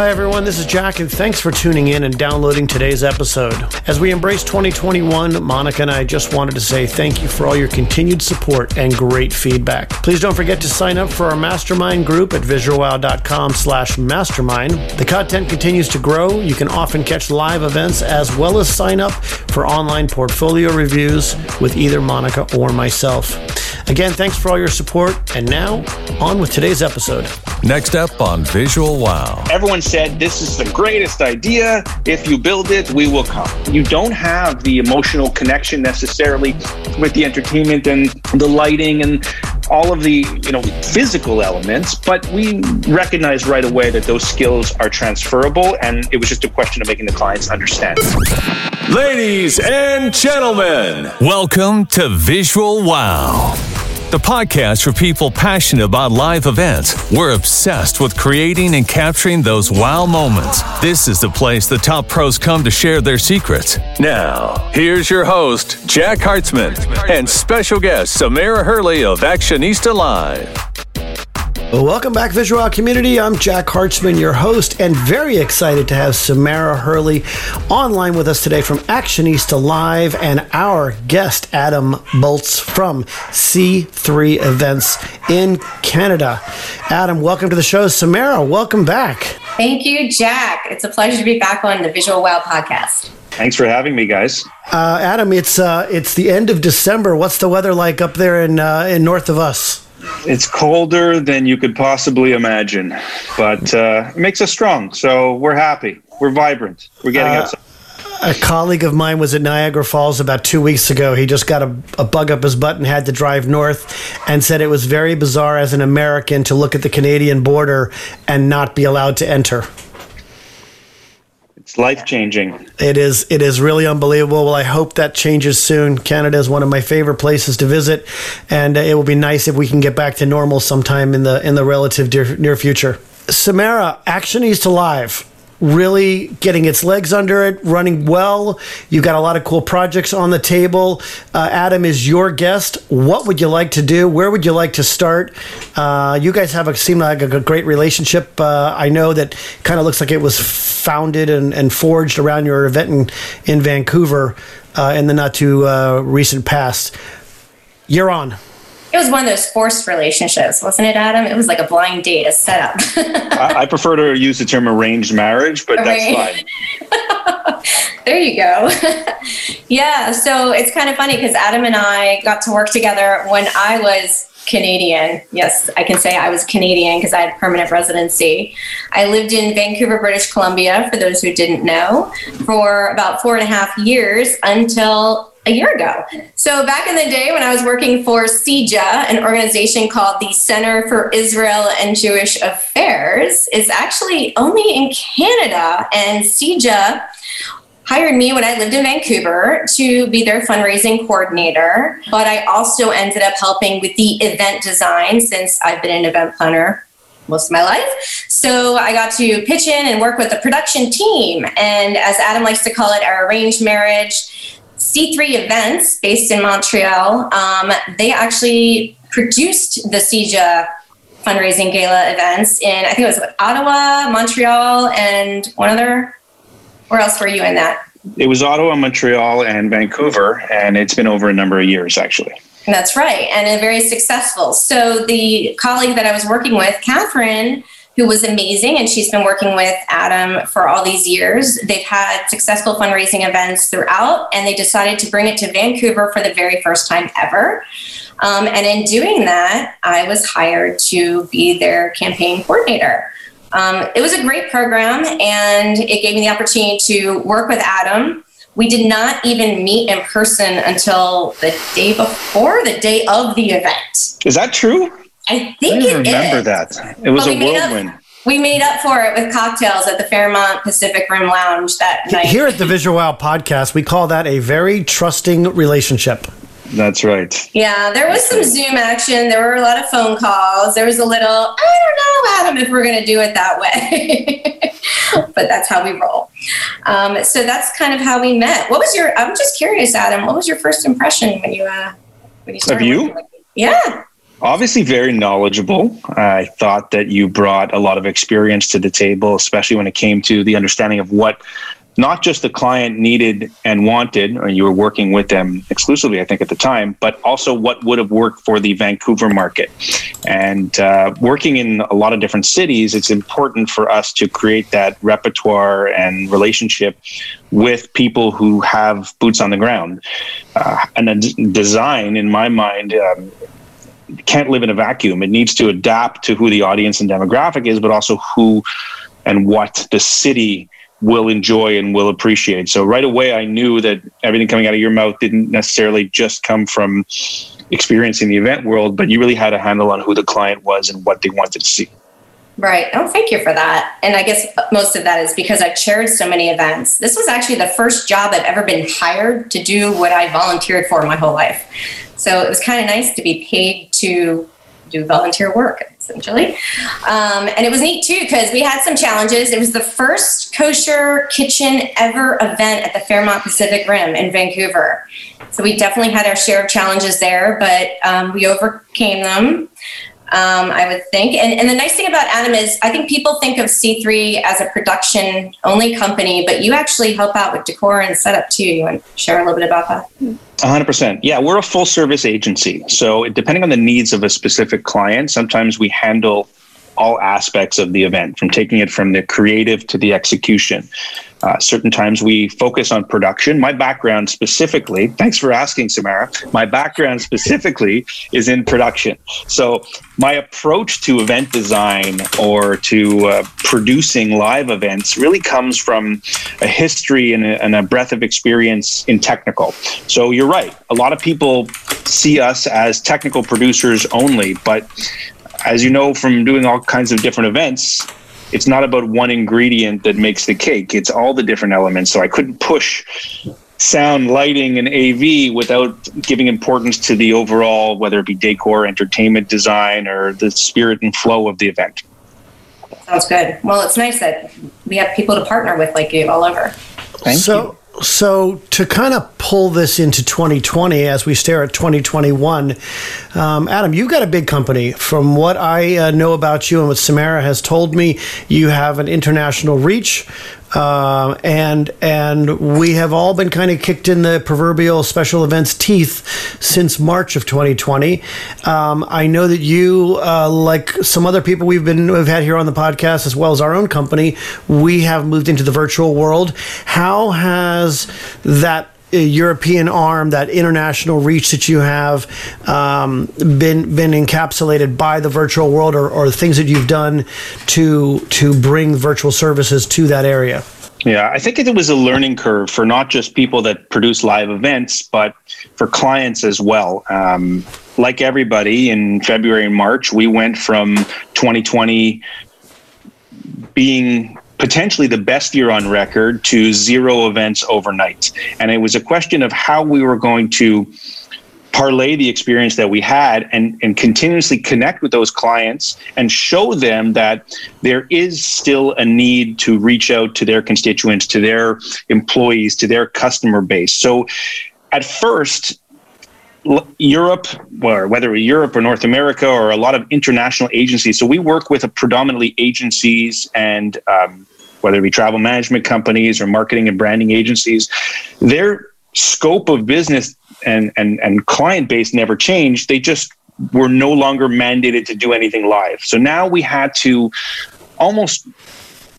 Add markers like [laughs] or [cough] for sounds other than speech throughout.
Hi, everyone. This is Jack, and thanks for tuning in and downloading today's episode. As we embrace 2021, Monica and I just wanted to say thank you for all your continued support and great feedback. Please don't forget to sign up for our mastermind group at visualwow.com slash mastermind. The content continues to grow. You can often catch live events as well as sign up for online portfolio reviews with either Monica or myself. Again, thanks for all your support. And now, on with today's episode. Next up on Visual Wow. Everyone said, This is the greatest idea. If you build it, we will come. You don't have the emotional connection necessarily with the entertainment and the lighting and all of the you know physical elements but we recognize right away that those skills are transferable and it was just a question of making the clients understand ladies and gentlemen welcome to visual wow the podcast for people passionate about live events. We're obsessed with creating and capturing those wow moments. This is the place the top pros come to share their secrets. Now, here's your host, Jack Hartzman, and special guest, Samara Hurley of Actionista Live. Well, welcome back, Visual community. I'm Jack Hartzman, your host, and very excited to have Samara Hurley online with us today from Actionista Live and our guest, Adam Bultz from C3 Events in Canada. Adam, welcome to the show. Samara, welcome back. Thank you, Jack. It's a pleasure to be back on the Visual Wow podcast. Thanks for having me, guys. Uh, Adam, it's uh, it's the end of December. What's the weather like up there in uh, in north of us? It's colder than you could possibly imagine, but uh, it makes us strong. So we're happy. We're vibrant. We're getting uh, outside. A colleague of mine was at Niagara Falls about two weeks ago. He just got a, a, bug up his butt and had to drive north and said it was very bizarre as an American to look at the Canadian border and not be allowed to enter. It's life changing. It is. It is really unbelievable. Well, I hope that changes soon. Canada is one of my favorite places to visit, and uh, it will be nice if we can get back to normal sometime in the in the relative near, near future. Samara, Actionista Live really getting its legs under it, running well. You've got a lot of cool projects on the table. Uh, Adam is your guest. What would you like to do? Where would you like to start? Uh, you guys have a seem like a, great relationship. Uh, I know that kind of looks like it was founded and, and forged around your event in, in Vancouver uh, in the not too uh, recent past. You're on it was one of those forced relationships, wasn't it, Adam? It was like a blind date, a setup. I, I, prefer to use the term arranged marriage, but that's fine. [laughs] there you go. [laughs] yeah, so it's kind of funny because Adam and I got to work together when I was Canadian. Yes, I can say I was Canadian because I had permanent residency. I lived in Vancouver, British Columbia, for those who didn't know, for about four and a half years until a year ago. So back in the day when I was working for CIJA, an organization called the Center for Israel and Jewish Affairs, is actually only in Canada. And CIJA hired me when I lived in Vancouver to be their fundraising coordinator. But I also ended up helping with the event design since I've been an event planner most of my life. So I got to pitch in and work with the production team. And as Adam likes to call it, our arranged marriage C3 Events, based in Montreal, um, they actually produced the CIJA fundraising gala events in, I think it was Ottawa, Montreal, and one other. Where else were you in that? It was Ottawa, Montreal, and Vancouver, and it's been over a number of years actually. That's right, and very successful. So the colleague that I was working with, Catherine, who was amazing. And she's been working with Adam for all these years. They've had successful fundraising events throughout, and they decided to bring it to Vancouver for the very first time ever. Um, and in doing that, I was hired to be their campaign coordinator. Um, it was a great program, and it gave me the opportunity to work with Adam. We did not even meet in person until the day before, the day of the event. Is that true? I think I remember is. that. It was a whirlwind. Up, we made up for it with cocktails at the Fairmont Pacific Rim Lounge that night. Here at the Visual Wow podcast, we call that a very trusting relationship. That's right. Yeah, there was some Zoom action. There were a lot of phone calls. There was a little, I don't know, Adam, if we're going to do it that way. [laughs] but that's how we roll. Um, so that's kind of how we met. What was your, I'm just curious, Adam, what was your first impression when you, uh, when you started? Of you? Yeah. Obviously very knowledgeable. I thought that you brought a lot of experience to the table, especially when it came to the understanding of what not just the client needed and wanted, or you were working with them exclusively, I think, at the time, but also what would have worked for the Vancouver market. And uh, working in a lot of different cities, it's important for us to create that repertoire and relationship with people who have boots on the ground. Uh, and a d- design, in my mind, um, can't live in a vacuum. It needs to adapt to who the audience and demographic is, but also who and what the city will enjoy and will appreciate. So right away, I knew that everything coming out of your mouth didn't necessarily just come from experiencing the event world, but you really had a handle on who the client was and what they wanted to see. Right. Oh, thank you for that. And I guess most of that is because I've chaired so many events. This was actually the first job I've ever been hired to do what I volunteered for my whole life. So it was kind of nice to be paid to do volunteer work essentially. Um, and it was neat too because we had some challenges. It was the first kosher kitchen ever event at the Fairmont Pacific Rim in Vancouver. So we definitely had our share of challenges there, but um, we overcame them. Um, I would think. And, and the nice thing about Adam is, I think people think of C3 as a production only company, but you actually help out with decor and setup too. You want to share a little bit about that? 100%. Yeah, we're a full service agency. So, depending on the needs of a specific client, sometimes we handle all aspects of the event, from taking it from the creative to the execution. Uh, certain times we focus on production. My background specifically, thanks for asking, Samara. My background specifically is in production. So my approach to event design or to uh, producing live events really comes from a history and a, and a breadth of experience in technical. So you're right. A lot of people see us as technical producers only, but as you know from doing all kinds of different events, it's not about one ingredient that makes the cake. It's all the different elements. So I couldn't push sound, lighting, and AV without giving importance to the overall, whether it be decor, entertainment design, or the spirit and flow of the event. Sounds good. Well, it's nice that we have people to partner with like you all over. Thank so, you. So, to kind of pull this into 2020 as we stare at 2021, um, Adam, you've got a big company. From what I uh, know about you and what Samara has told me, you have an international reach. Uh, and and we have all been kind of kicked in the proverbial special events teeth since March of 2020. Um, I know that you, uh, like some other people we've been we've had here on the podcast, as well as our own company, we have moved into the virtual world. How has that European arm, that international reach that you have, um, been been encapsulated by the virtual world, or, or things that you've done to to bring virtual services to that area? Yeah, I think it was a learning curve for not just people that produce live events, but for clients as well. Um, like everybody in February and March, we went from 2020 being potentially the best year on record to zero events overnight. And it was a question of how we were going to parlay the experience that we had and, and continuously connect with those clients and show them that there is still a need to reach out to their constituents, to their employees, to their customer base. So at first, Europe, or whether Europe or North America, or a lot of international agencies. So we work with predominantly agencies and um, whether it be travel management companies or marketing and branding agencies, their scope of business and, and, and client base never changed. They just were no longer mandated to do anything live. So now we had to almost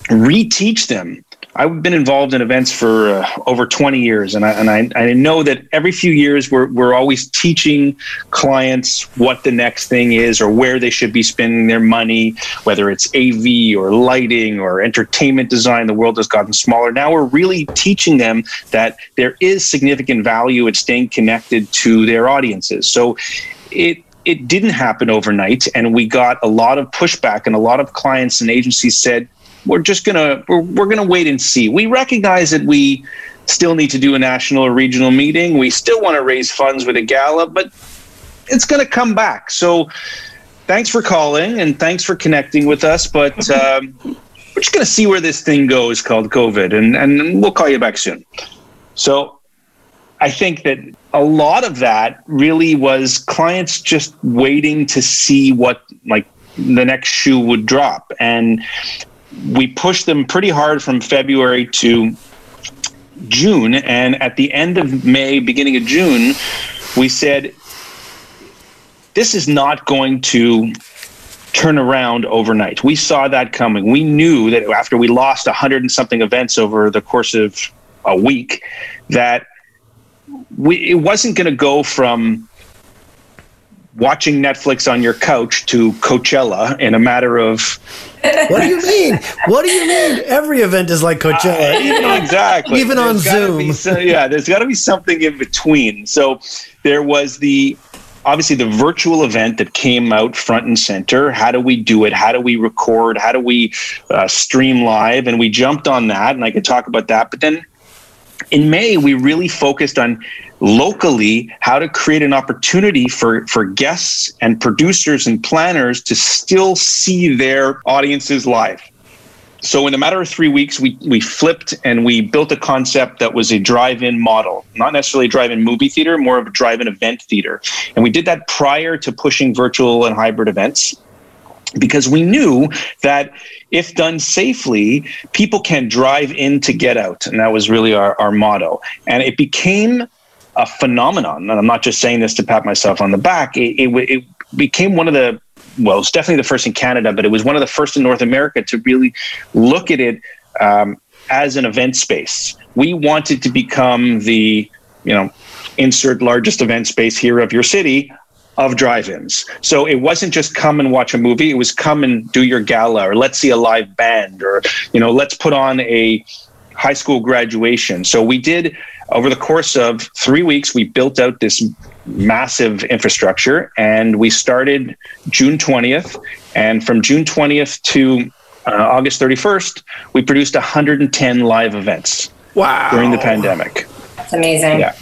reteach them I've been involved in events for uh, over 20 years, and I and I, I know that every few years we're we're always teaching clients what the next thing is or where they should be spending their money, whether it's AV or lighting or entertainment design. The world has gotten smaller. Now we're really teaching them that there is significant value in staying connected to their audiences. So it it didn't happen overnight and we got a lot of pushback and a lot of clients and agencies said we're just gonna we're, we're gonna wait and see. We recognize that we still need to do a national or regional meeting. We still want to raise funds with a gala, but it's going to come back. So thanks for calling and thanks for connecting with us. But um, we're just going to see where this thing goes called COVID, and, and we'll call you back soon. So I think that a lot of that really was clients just waiting to see what like the next shoe would drop. And we pushed them pretty hard from February to June. And at the end of May, beginning of June, we said, this is not going to turn around overnight. We saw that coming. We knew that after we lost a hundred and something events over the course of a week, that we it wasn't going to go from watching Netflix on your couch to Coachella in a matter of. what do you mean? What do you mean? Every event is like Coachella, uh, even on, exactly. Even on Zoom. Some, yeah, there's got to be something in between. So there was the obviously the virtual event that came out front and center. How do we do it? How do we record? How do we uh, stream live? And we jumped on that, and I could talk about that. But then in May, we really focused on locally how to create an opportunity for, for guests and producers and planners to still see their audiences live. So in a matter of three weeks, we we flipped and we built a concept that was a drive-in model, not necessarily a drive-in movie theater, more of a drive-in event theater. And we did that prior to pushing virtual and hybrid events because we knew that if done safely, people can drive in to get out. And that was really our, our motto. And it became a phenomenon. And I'm not just saying this to pat myself on the back. It, it, it became one of the well, it's definitely the first in Canada, but it was one of the first in North America to really look at it um, as an event space. We wanted to become the, you know, insert largest event space here of your city of drive-ins. So it wasn't just come and watch a movie, it was come and do your gala or let's see a live band or, you know, let's put on a high school graduation. So we did over the course of 3 weeks we built out this massive infrastructure. And we started June 20th. And from June 20th to uh, August 31st, we produced 110 live events. Wow. During the pandemic. That's amazing. Yeah.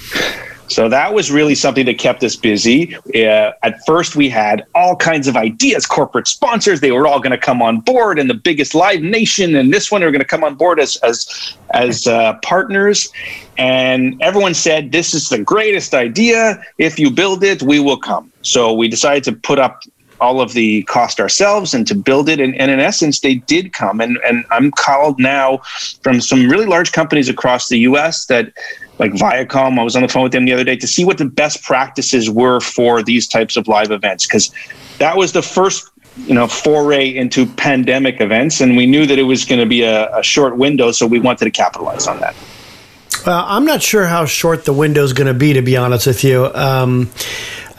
So that was really something that kept us busy. Uh, at first, we had all kinds of ideas, corporate sponsors. They were all going to come on board, and the biggest live nation, and this one are going to come on board as as as uh, partners. And everyone said, "This is the greatest idea. If you build it, we will come." So we decided to put up all of the cost ourselves and to build it. And, and, in essence, they did come. And, and I'm called now from some really large companies across the US that like Viacom. I was on the phone with them the other day to see what the best practices were for these types of live events because that was the first you know foray into pandemic events and we knew that it was going to be a, a short window so we wanted to capitalize on that well i'm not sure how short the window is going to be to be honest with you um,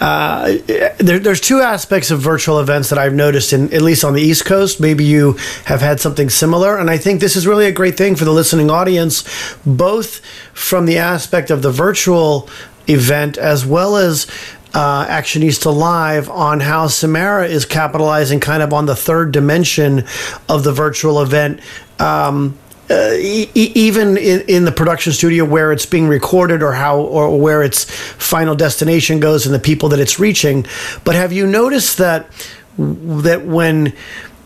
uh, there, there's two aspects of virtual events that I've noticed, in at least on the East Coast. Maybe you have had something similar, and I think this is really a great thing for the listening audience, both from the aspect of the virtual event as well as uh, Actionista Live on how Samara is capitalizing kind of on the third dimension of the virtual event. Um, uh, e- even in, in, the production studio where it's being recorded or how or where its final destination goes and the people that it's reaching but have you noticed that that when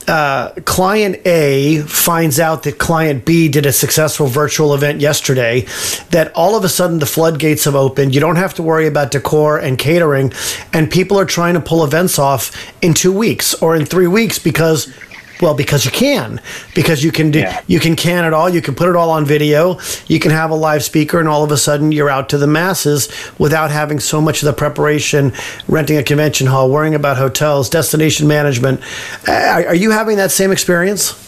uh, client A finds out that client B did a successful virtual event yesterday, that all of a sudden the floodgates have opened. You don't have to worry about decor and catering, and people are trying to pull events off in two weeks or in three weeks because well, because you can, because you can do, yeah. you can can it all. You can put it all on video. You can have a live speaker, and all of a sudden you're out to the masses without having so much of the preparation, renting a convention hall, worrying about hotels, destination management. Are, are you having that same experience?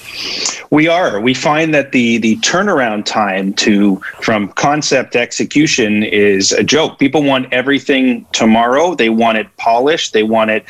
We are. We find that the the turnaround time to from concept to execution is a joke. People want everything tomorrow. They want it polished. They want it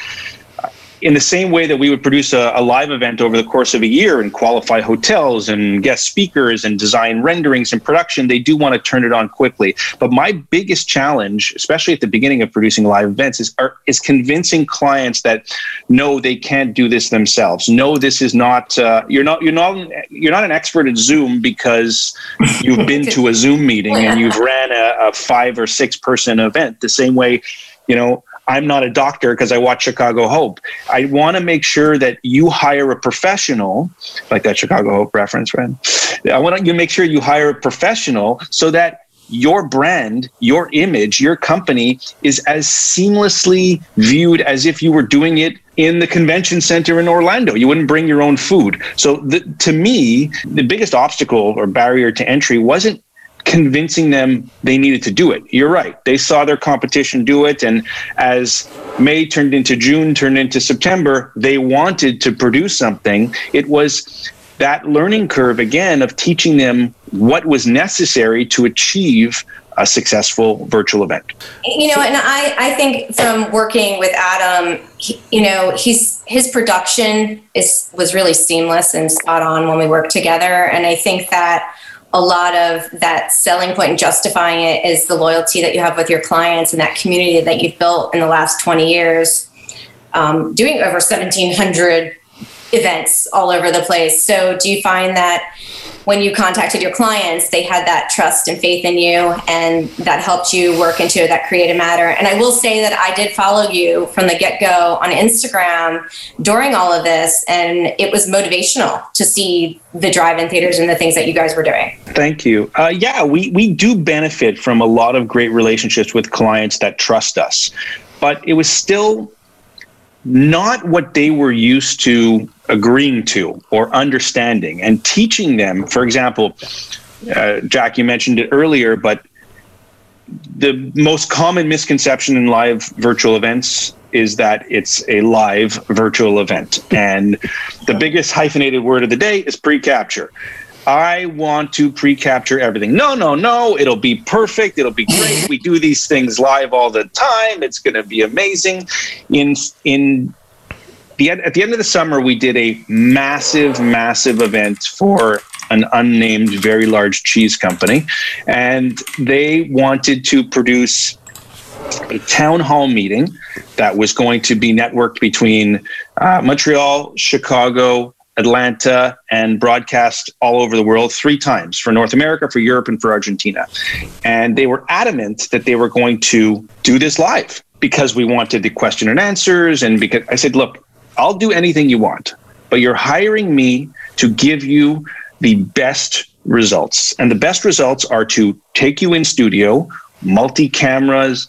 in the same way that we would produce a, a, live event over the course of a year and qualify hotels and guest speakers and design renderings and production, they do want to turn it on quickly. But my biggest challenge, especially at the beginning of producing live events, is are, is convincing clients that no, they can't do this themselves. No, this is not uh, you're not you're not you're not an expert at Zoom because you've been [laughs] to a Zoom meeting and you've ran a, a five or six person event. The same way, you know I'm not a doctor because I watch Chicago Hope. I want to make sure that you hire a professional, like that Chicago Hope reference, friend. I want you to make sure you hire a professional so that your brand, your image, your company is as seamlessly viewed as if you were doing it in the convention center in Orlando. You wouldn't bring your own food. So, the, to me, the biggest obstacle or barrier to entry wasn't convincing them they needed to do it. You're right. They saw their competition do it. And as May turned into June, turned into September, they wanted to produce something. It was that learning curve again of teaching them what was necessary to achieve a successful virtual event. You know, and I, I think from working with Adam, he, you know, he's his production is was really seamless and spot on when we worked together. And I think that a lot of that selling point and justifying it is the loyalty that you have with your clients and that community that you've built in the last 20 years, um, doing over 1,700 events all over the place. So, do you find that when you contacted your clients, they had that trust and faith in you, and that helped you work into that creative matter? And I will say that I did follow you from the get go on Instagram during all of this, and it was motivational to see the drive-in theaters and the things that you guys were doing. Thank you. Uh, yeah, we we do benefit from a lot of great relationships with clients that trust us, but it was still not what they were used to agreeing to or understanding and teaching them. For example, uh, Jack, you mentioned it earlier, but the most common misconception in live virtual events is that it's a live virtual event. And the biggest hyphenated word of the day is pre capture. I want to pre-capture everything. No, no, no. It'll be perfect. It'll be great. we do these things live all the time. It's going to be amazing. In in the at the end of the summer, we did a massive, massive event for an unnamed, very large cheese company, and they wanted to produce a town hall meeting that was going to be networked between uh, Montreal, Chicago, Atlanta and broadcast all over the world three times for North America, for Europe, and for Argentina. And they were adamant that they were going to do this live because we wanted the question and answers. And because I said, look, I'll do anything you want, but you're hiring me to give you the best results. And the best results are to take you in studio, multi cameras,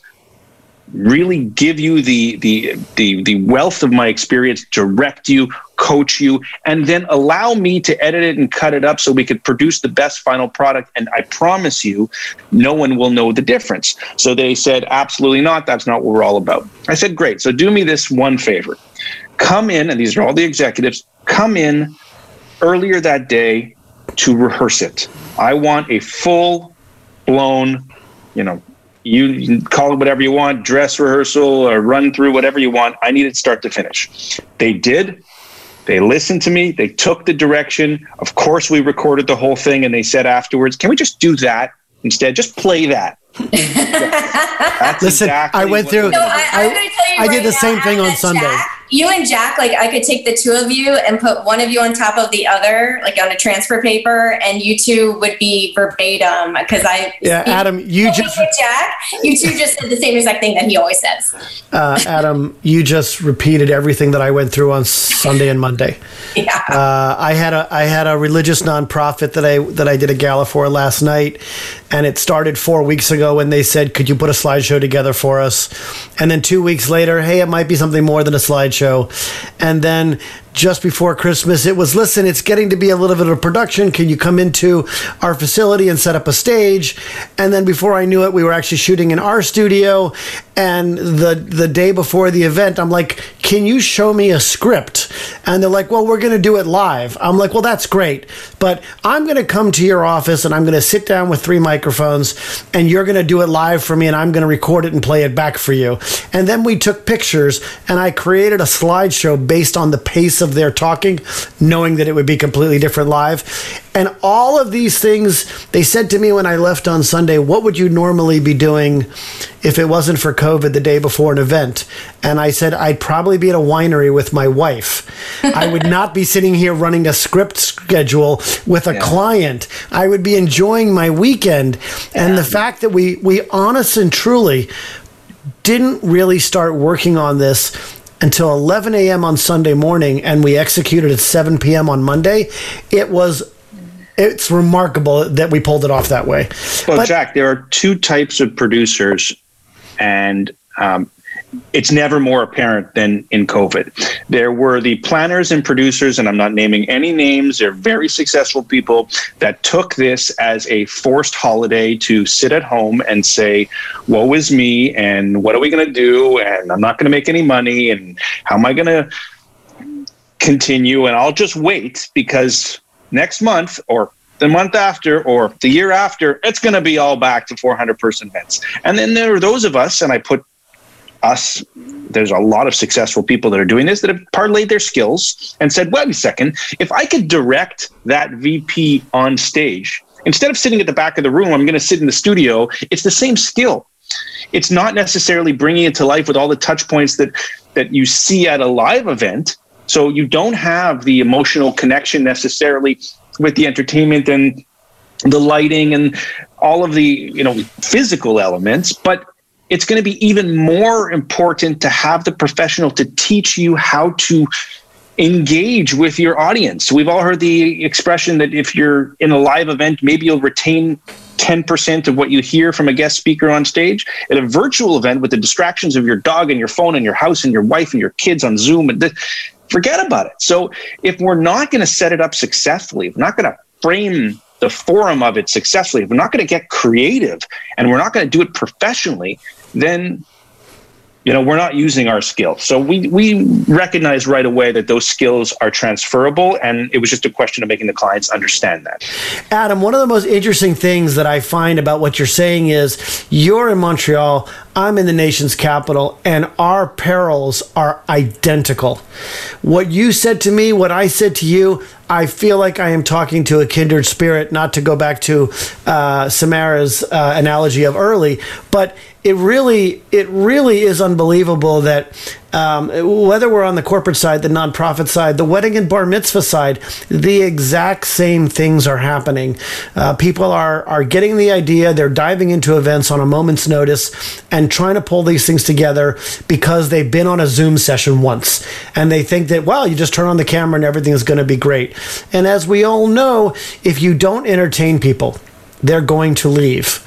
really give you the the the the wealth of my experience direct you coach you and then allow me to edit it and cut it up so we could produce the best final product and i promise you no one will know the difference so they said absolutely not that's not what we're all about i said great so do me this one favor come in and these are all the executives come in earlier that day to rehearse it i want a full blown you know you, call it whatever you want, dress rehearsal or run through whatever you want. I need it start to finish. They did. They listened to me. They took the direction. Of course, we recorded the whole thing, and they said afterwards, "Can we just do that instead? Just play that." [laughs] Listen, exactly I went through. No, I, I, I right did the now, same thing on Sunday. Jack, you and Jack, like I could take the two of you and put one of you on top of the other, like on a transfer paper, and you two would be verbatim because I. Yeah, Adam, you just Jack, you two just said the same exact thing that he always says. Uh, Adam, you just repeated everything that I went through on Sunday and Monday. [laughs] Yeah. Uh, I had a I had a religious nonprofit that I that I did a gala for last night, and it started four weeks ago when they said, "Could you put a slideshow together for us?" And then two weeks later, hey, it might be something more than a slideshow. And then just before Christmas, it was listen, it's getting to be a little bit of production. Can you come into our facility and set up a stage? And then before I knew it, we were actually shooting in our studio. And the the day before the event, I'm like, can you show me a script? And they're like, well, we're going to do it live. I'm like, well, that's great. But I'm going to come to your office and I'm going to sit down with three microphones and you're going to do it live for me and I'm going to record it and play it back for you. And then we took pictures and I created a slideshow based on the pace of of their talking, knowing that it would be completely different live. And all of these things, they said to me when I left on Sunday, what would you normally be doing if it wasn't for COVID the day before an event? And I said, I'd probably be at a winery with my wife. I would [laughs] not be sitting here running a script schedule with a yeah. client. I would be enjoying my weekend. And yeah. the fact that we, we honest and truly didn't really start working on this until 11 a.m. on Sunday morning and we executed at 7 p.m. on Monday, it was it's remarkable that we pulled it off that way. Well, but, Jack, there are two types of producers, and um, it's never more apparent than in COVID. There were the planners and producers, and I'm not naming any names, they're very successful people that took this as a forced holiday to sit at home and say, Woe is me, and what are we going to do? And I'm not going to make any money, and how am I going to continue? And I'll just wait because next month or the month after or the year after, it's going to be all back to 400 person events. And then there are those of us, and I put us there's a lot of successful people that are doing this that have parlayed their skills and said wait a second if i could direct that vp on stage instead of sitting at the back of the room i'm going to sit in the studio. It's the same skill. It's not necessarily bringing it to life with all the touch points that that you see at a live event. So you don't have the emotional connection necessarily with the entertainment and the lighting and all of the you know physical elements but it's going to be even more important to have the professional to teach you how to engage with your audience. We've all heard the expression that if you're in a live event, maybe you'll retain 10% of what you hear from a guest speaker on stage. At a virtual event with the distractions of your dog and your phone and your house and your wife and your kids on Zoom, and forget about it. So if we're not going to set it up successfully, if we're not going to frame the forum of it successfully, if we're not going to get creative and we're not going to do it professionally, then you know we're not using our skills so we we recognize right away that those skills are transferable and it was just a question of making the clients understand that. Adam one of the most interesting things that i find about what you're saying is you're in montreal i'm in the nation's capital and our perils are identical. What you said to me what i said to you I feel like I am talking to a kindred spirit, not to go back to uh, Samara's uh, analogy of early, but it really, it really is unbelievable that um, whether we're on the corporate side, the nonprofit side, the wedding and bar mitzvah side, the exact same things are happening. Uh, people are are getting the idea. They're diving into events on a moment's notice and trying to pull these things together because they've been on a Zoom session once and they think that well, you just turn on the camera and everything is going to be great. And as we all know, if you don't entertain people, they're going to leave.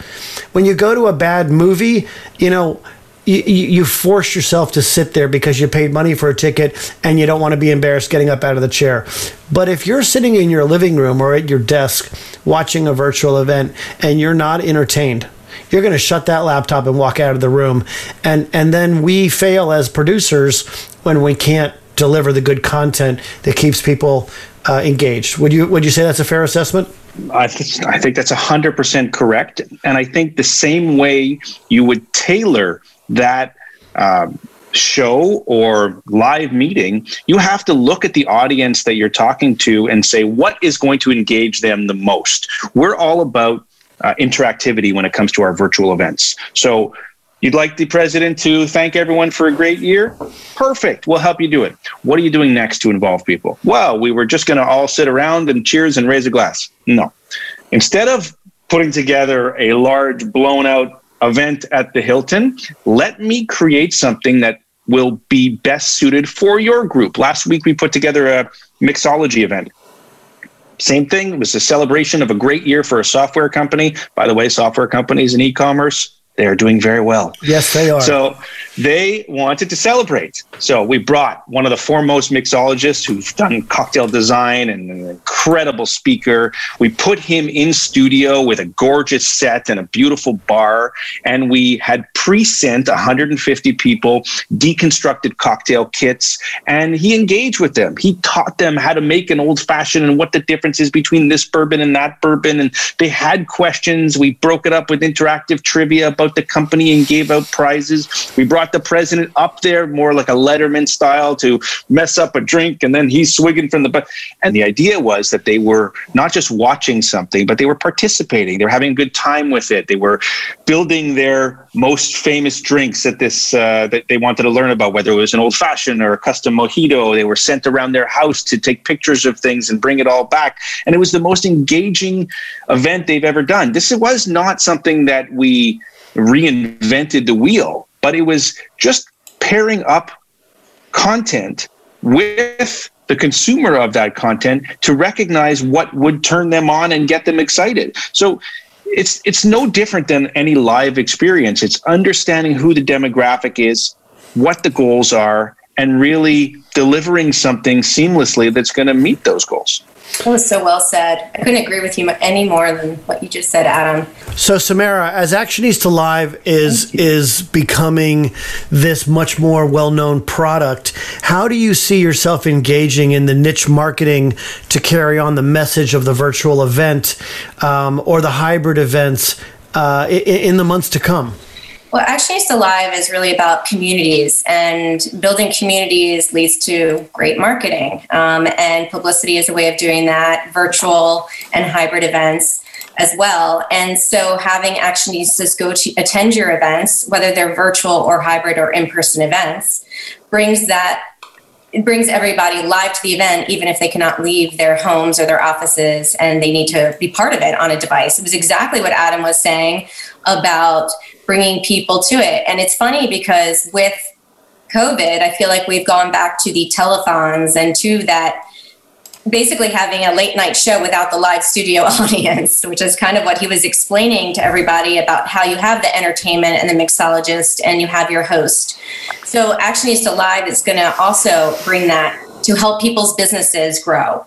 When you go to a bad movie, you know, you, you force yourself to sit there because you paid money for a ticket and you don't want to be embarrassed getting up out of the chair. But if you're sitting in your living room or at your desk watching a virtual event and you're not entertained, you're going to shut that laptop and walk out of the room. And, and then we fail as producers when we can't deliver the good content that keeps people uh, engaged. Would you would you say that's a fair assessment? I, th- I think that's 100% correct. And I think the same way you would tailor that um, show or live meeting, you have to look at the audience that you're talking to and say, what is going to engage them the most? We're all about uh, interactivity when it comes to our virtual events. So You'd like the president to thank everyone for a great year? Perfect. We'll help you do it. What are you doing next to involve people? Well, we were just going to all sit around and cheers and raise a glass. No. Instead of putting together a large, blown out event at the Hilton, let me create something that will be best suited for your group. Last week, we put together a mixology event. Same thing. It was a celebration of a great year for a software company. By the way, software companies and e commerce they are doing very well. Yes, they are. So they wanted to celebrate. So we brought one of the foremost mixologists who's done cocktail design and an incredible speaker. We put him in studio with a gorgeous set and a beautiful bar. And we had pre sent 150 people deconstructed cocktail kits. And he engaged with them. He taught them how to make an old fashioned and what the difference is between this bourbon and that bourbon. And they had questions. We broke it up with interactive trivia about the company and gave out prizes. We brought the president up there more like a Letterman style to mess up a drink, and then he's swigging from the. And the idea was that they were not just watching something, but they were participating. They were having a good time with it. They were building their most famous drinks at this uh, that they wanted to learn about, whether it was an old fashioned or a custom mojito. They were sent around their house to take pictures of things and bring it all back. And it was the most engaging event they've ever done. This was not something that we reinvented the wheel, but it was just pairing up content with the consumer of that content to recognize what would turn them on and get them excited. So it's it's no different than any live experience. It's understanding who the demographic is, what the goals are, and really delivering something seamlessly that's going to meet those goals. That was so well said. I couldn't agree with you any more than what you just said, Adam. So, Samara, as Actionista Live is is becoming this much more well known product, how do you see yourself engaging in the niche marketing to carry on the message of the virtual event um, or the hybrid events uh, in, in the months to come? Well, Actionista Live is really about communities, and building communities leads to great marketing. Um, and publicity is a way of doing that, virtual and hybrid events as well. And so, having Actionistas go to attend your events, whether they're virtual or hybrid or in person events, brings that it brings everybody live to the event, even if they cannot leave their homes or their offices and they need to be part of it on a device. It was exactly what Adam was saying about bringing people to it. And it's funny because with COVID, I feel like we've gone back to the telethons and to that basically having a late night show without the live studio [laughs] audience, which is kind of what he was explaining to everybody about how you have the entertainment and the mixologist and you have your host. So Actionista Live is going to also bring that to help people's businesses grow.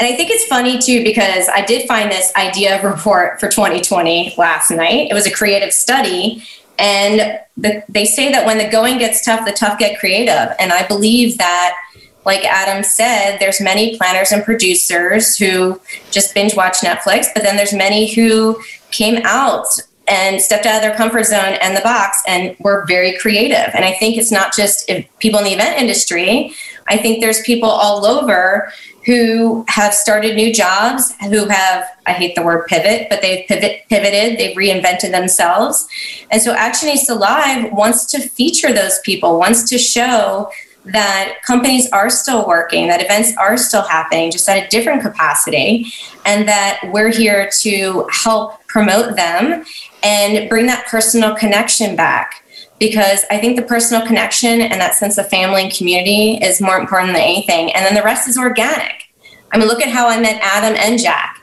And I think it's funny too because I did find this idea of report for 2020 last night. It was a creative study. And the, they say that when the going gets tough, the tough get creative. And I believe that, like Adam said, there's many planners and producers who just binge watch Netflix, but then there's many who came out and stepped out of their comfort zone and the box and were very creative. And I think it's not just people in the event industry. I think there's people all over who have started new jobs, who have, I hate the word pivot, but they've pivot, pivoted, they've reinvented themselves. And so Actionista Live wants to feature those people, wants to show that companies are still working, that events are still happening, just at a different capacity, and that we're here to help promote them and bring that personal connection back because I think the personal connection and that sense of family and community is more important than anything. And then the rest is organic. I mean, look at how I met Adam and Jack.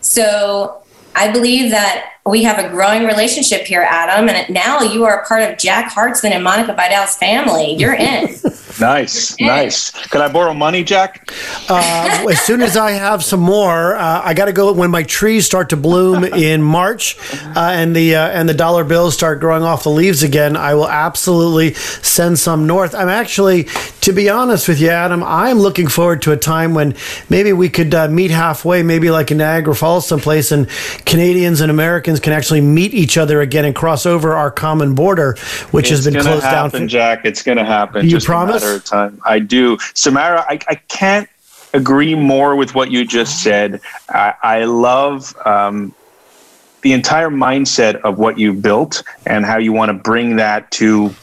So I believe that we have a growing relationship here, Adam, and now you are a part of Jack Hartzman and Monica Vidal's family. You're in. [laughs] nice, nice. Could I borrow money, Jack? Uh, as soon as I have some more, uh, I got to go when my trees start to bloom in March, uh, and the uh, and the dollar bills start growing off the leaves again. I will absolutely send some north. I'm actually, to be honest with you, Adam, I'm looking forward to a time when maybe we could uh, meet halfway, maybe like in Niagara Falls, someplace, and Canadians and Americans Americans can actually meet each other again and cross over our common border, which it's has been closed happen, down. Jack, it's going to happen. Do you just promise? A matter of time. I do. Samara, I, I can't agree more with what you just said. I, I love um, the entire mindset of what you built and how you want to bring that to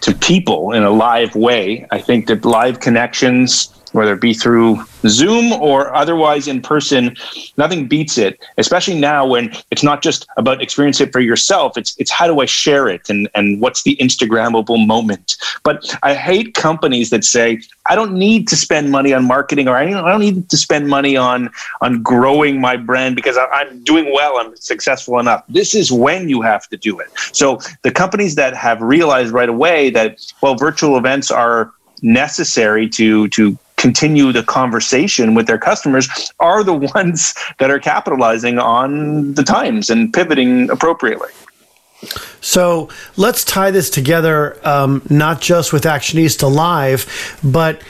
to people in a live way. I think that live connections whether it be through Zoom or otherwise in person, nothing beats it. Especially now when it's not just about experience it for yourself. It's it's how do I share it and and what's the Instagrammable moment. But I hate companies that say I don't need to spend money on marketing or I don't need to spend money on on growing my brand because I'm doing well. I'm successful enough. This is when you have to do it. So the companies that have realized right away that well, virtual events are necessary to to continue the conversation with their customers are the [laughs] ones that are capitalizing on the times and pivoting appropriately. So let's tie this together, um, not just with Actionista Live, but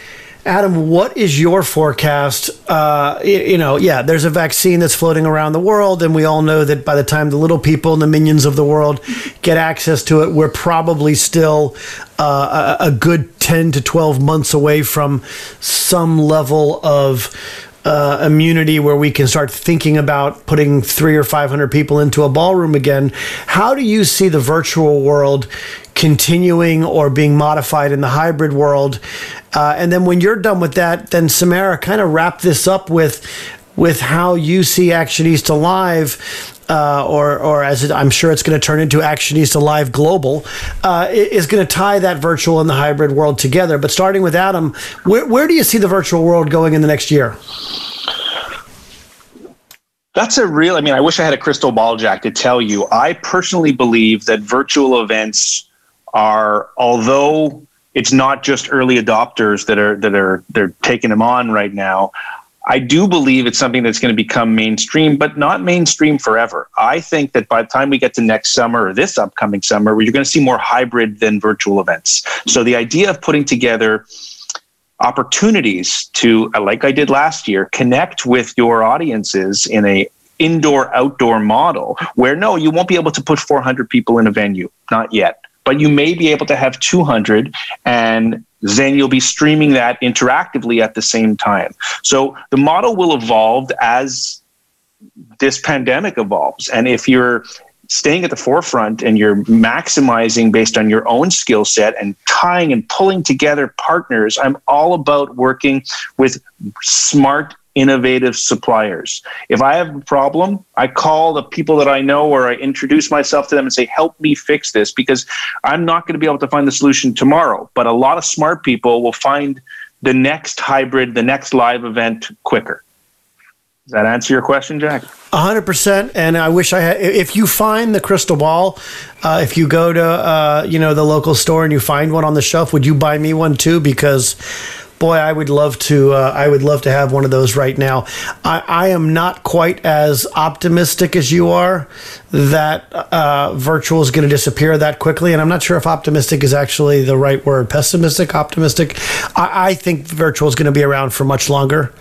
Adam, what is your forecast? Uh, you know, yeah, there's a vaccine that's floating around the world, and we all know that by the time the little people and the minions of the world get access to it, we're probably still uh, a, a good 10 to 12 months away from some level of uh, immunity where we can start thinking about putting three or 500 people into a ballroom again. How do you see the virtual world continuing or being modified in the hybrid world? Uh, and then when you're done with that, then Samara, kind of wrap this up with with how you see Actionista Live. Uh, or, or as it, I'm sure it's going to turn into Actionista Live Global, uh, is going to tie that virtual and the hybrid world together. But starting with Adam, where, where do you see the virtual world going in the next year? That's a real, I mean, I wish I had a crystal ball, Jack, to tell you. I personally believe that virtual events are, although it's not just early adopters that are that are they're taking them on right now. I do believe it's something that's going to become mainstream, but not mainstream forever. I think that by the time we get to next summer or this upcoming summer, you're going to see more hybrid than virtual events. So the idea of putting together opportunities to, uh, like I did last year, connect with your audiences in a indoor outdoor model where no, you won't be able to put 400 people in a venue, not yet but you may be able to have 200 and then you'll be streaming that interactively at the same time. So the model will evolve as this pandemic evolves. And if you're staying at the forefront and you're maximizing based on your own skill set and tying and pulling together partners, I'm all about working with smart innovative suppliers. If I have a problem, I call the people that I know or I introduce myself to them and say, help me fix this because I'm not going to be able to find the solution tomorrow. But a lot of smart people will find the next hybrid, the next live event quicker. Does that answer your question, Jack? hundred percent. And I wish I had. If you find the crystal ball, uh, if you go to uh, you know the local store and you find one on the shelf, would you buy me one too? Because boy, I would love to. Uh, I would love to have one of those right now. I, I am not quite as optimistic as you are that uh, virtual is going to disappear that quickly, and I'm not sure if optimistic is actually the right word. Pessimistic, optimistic. I, I think virtual is going to be around for much longer.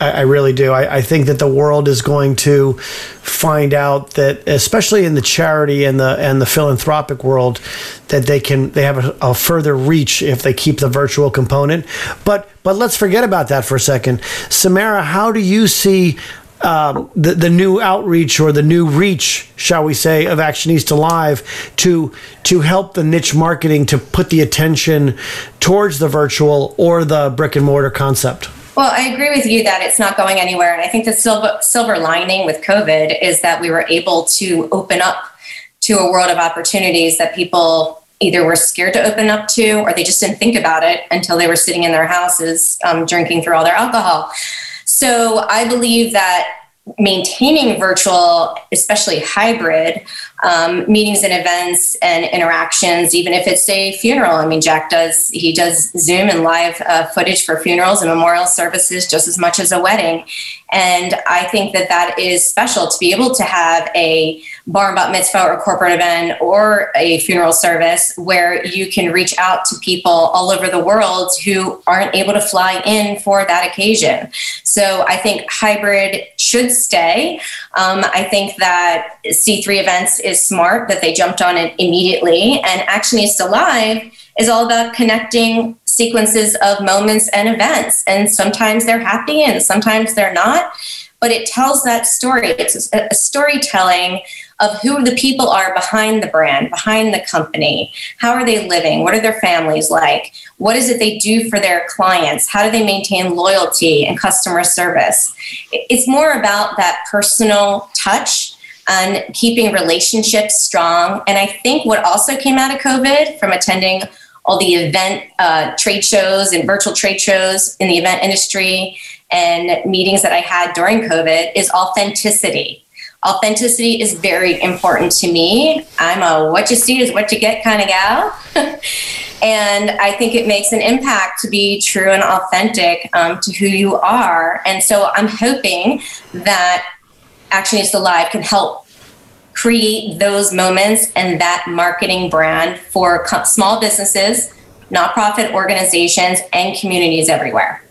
I, I really do. I, I think that the world is going to find out that, especially in the charity and the and the philanthropic world, that they can they have a, a further reach if they keep the virtual component. But but let's forget about that for a second. Samara, how do you see um, the the new outreach or the new reach, shall we say, of Actionista Live to to help the niche marketing to put the attention towards the virtual or the brick and mortar concept? Well, I agree with you that it's not going anywhere, and I think the silver silver lining with COVID is that we were able to open up to a world of opportunities that people either were scared to open up to or they just didn't think about it until they were sitting in their houses um, drinking through all their alcohol. So I believe that maintaining virtual, especially hybrid um, meetings and events and interactions, even if it's a funeral. I mean, Jack does, he does Zoom and live uh, footage for funerals and memorial services just as much as a wedding. And I think that that is special to be able to have a bar bat mitzvah or corporate event or a funeral service where you can reach out to people all over the world who aren't able to fly in for that occasion. So I think hybrid should stay. Um, I think that C3 events is smart that they jumped on it immediately, and Actionista Live is all about connecting sequences of moments and events. And sometimes they're happy and sometimes they're not, but it tells that story. It's a, storytelling of who the people are behind the brand, behind the company. How are they living? What are their families like? What is it they do for their clients? How do they maintain loyalty and customer service? It's more about that personal touch and keeping relationships strong. And I think what also came out of COVID from attending all the event uh, trade shows and virtual trade shows in the event industry and meetings that I had during COVID is authenticity. Authenticity is very important to me. I'm a what you see is what you get kind of gal. [laughs] and I think it makes an impact to be true and authentic um, to who you are. And so I'm hoping that Actionista Live can help create those moments and that marketing brand for small businesses, nonprofit organizations, and communities everywhere.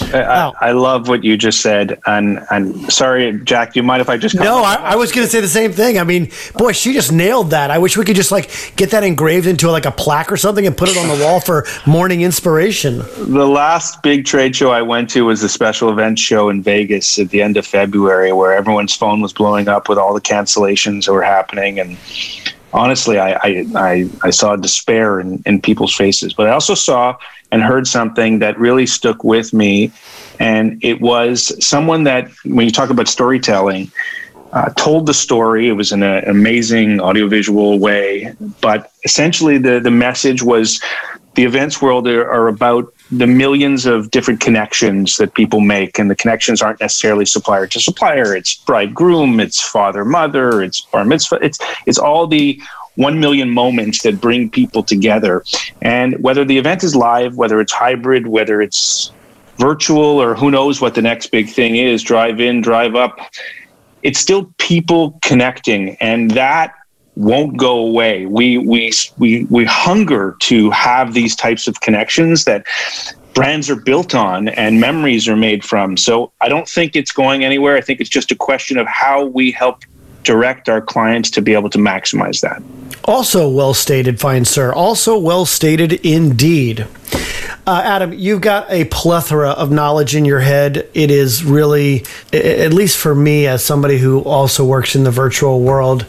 I, oh. I, love what you just said, and and sorry, Jack. Do you mind if I just? No, I, I, was going to say the same thing. I mean, boy, she just nailed that. I wish we could just like get that engraved into like a plaque or something and put it on the wall for [laughs] morning inspiration. The last big trade show I went to was the special event show in Vegas at the end of February, where everyone's phone was blowing up with all the cancellations that were happening, and honestly, I, I, I, I saw despair in, in people's faces. But I also saw and heard something that really stuck with me. And it was someone that, when you talk about storytelling, uh, told the story. It was in an amazing audiovisual way. But essentially, the, the message was the events world are, are about the millions of different connections that people make and the connections aren't necessarily supplier to supplier. It's bridegroom it's father mother it's bar mitzvah. It's it's all the 1 million moments that bring people together. And whether the event is live whether it's hybrid whether it's virtual or who knows what the next big thing is drive in drive up it's still people connecting. And that won't go away. We we we we hunger to have these types of connections that brands are built on and memories are made from. So I don't think it's going anywhere. I think it's just a question of how we help direct our clients to be able to maximize that. Also well stated, fine sir. Also well stated indeed. Uh, Adam, you've got a plethora of knowledge in your head. It is really, at least for me, as somebody who also works in the virtual world,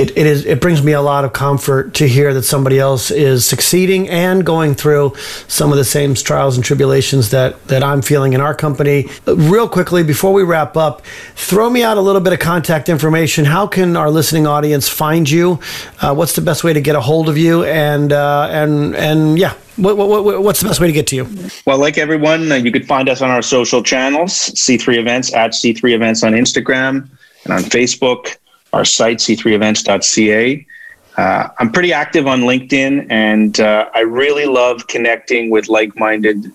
it, it is it brings me a lot of comfort to hear that somebody else is succeeding and going through some of the same trials and tribulations that that I'm feeling in our company. Real quickly before we wrap up, throw me out a little bit of contact information. How can our listening audience find you? Uh, what's the best way to get a hold of you? And uh, and and yeah, what, what, what, what's the best way to get to you? Well, like everyone, uh, you could find us on our social channels, C3 Events at C3 Events on Instagram and on Facebook our site, c3events.ca. Uh, I'm pretty active on LinkedIn, and uh, I really love connecting with like minded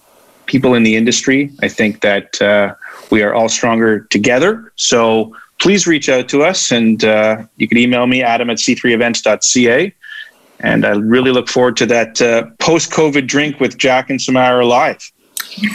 people in the industry. I think that uh, we are all stronger together. So please reach out to us, and uh, you can email me, adam at c3events.ca. And I really look forward to that uh, post COVID drink with Jack and Samara live.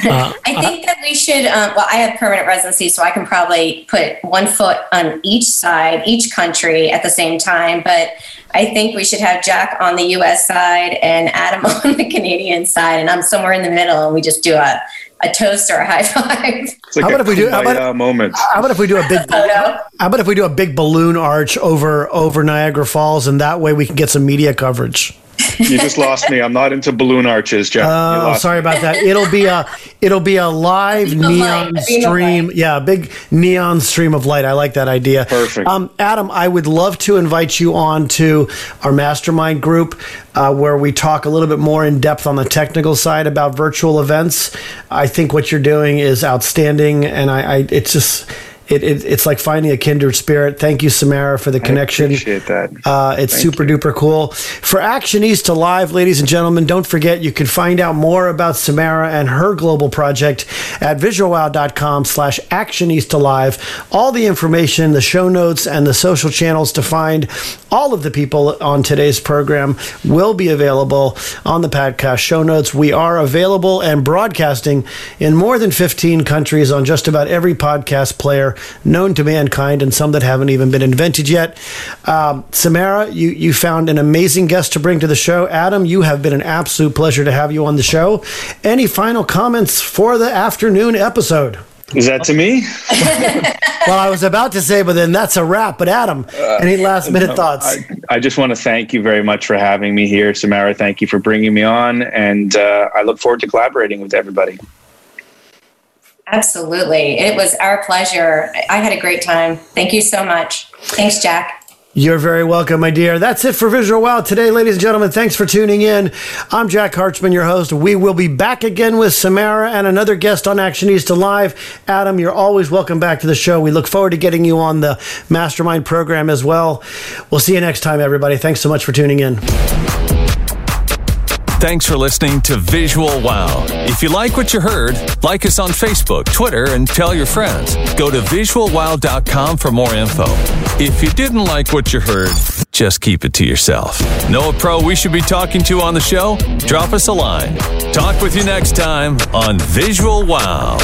Uh, [laughs] I think that we should. Um, well, I have permanent residency, so I can probably put one foot on each side, each country at the same time. But I think we should have Jack on the U.S. side and Adam [laughs] on the Canadian side, and I'm somewhere in the middle, and we just do a a toast or a high [laughs] five. Like how about if we do? How about, moment? how about if we do a big? how about if we do a big balloon arch over over Niagara Falls, and that way we can get some media coverage you just lost me. I'm not into balloon arches, Jeff. Oh, sorry me. about that. It'll be a it'll be a live neon stream. Yeah, a big neon stream of light. I like that idea. Perfect. Um, Adam, I would love to invite you on to our mastermind group uh, where we talk a little bit more in depth on the technical side about virtual events. I think what you're doing is outstanding, and I, I it's just it, it, it's like finding a kindred spirit. Thank you, Samara, for the connection. I appreciate that. Uh, it's Thank super you. duper cool. For Actionista Live, ladies and gentlemen, don't forget you can find out more about Samara and her global project at visualwow.com slash Actionista Live. All the information, the show notes, and the social channels to find all of the people on today's program will be available on the podcast show notes. We are available and broadcasting in more than 15 countries on just about every podcast player known to mankind and some that haven't even been invented yet. Um, Samara, you, you found an amazing guest to bring to the show. Adam, you have been an absolute pleasure to have you on the show. Any final comments for the afternoon episode? Is that to me? [laughs] well, I was about to say, but then that's a wrap. But Adam, uh, any last minute no, thoughts? I, I, just want to thank you very much for having me here, Samara. Thank you for bringing me on, and uh, I look forward to collaborating with everybody. Absolutely. It was our pleasure. I had a great time. Thank you so much. Thanks, Jack. You're very welcome, my dear. That's it for Visual Wow today, ladies and gentlemen. Thanks for tuning in. I'm Jack Hartzman, your host. We will be back again with Samara and another guest on Actionista Live. Adam, you're always welcome back to the show. We look forward to getting you on the Mastermind program as well. We'll see you next time, everybody. Thanks so much for tuning in. Thanks for listening to Visual Wow. If you like what you heard, like us on Facebook, Twitter, and tell your friends. Go to visualwow.com for more info. If you didn't like what you heard, just keep it to yourself. Know a pro we should be talking to on the show? Drop us a line. Talk with you next time on Visual Wow.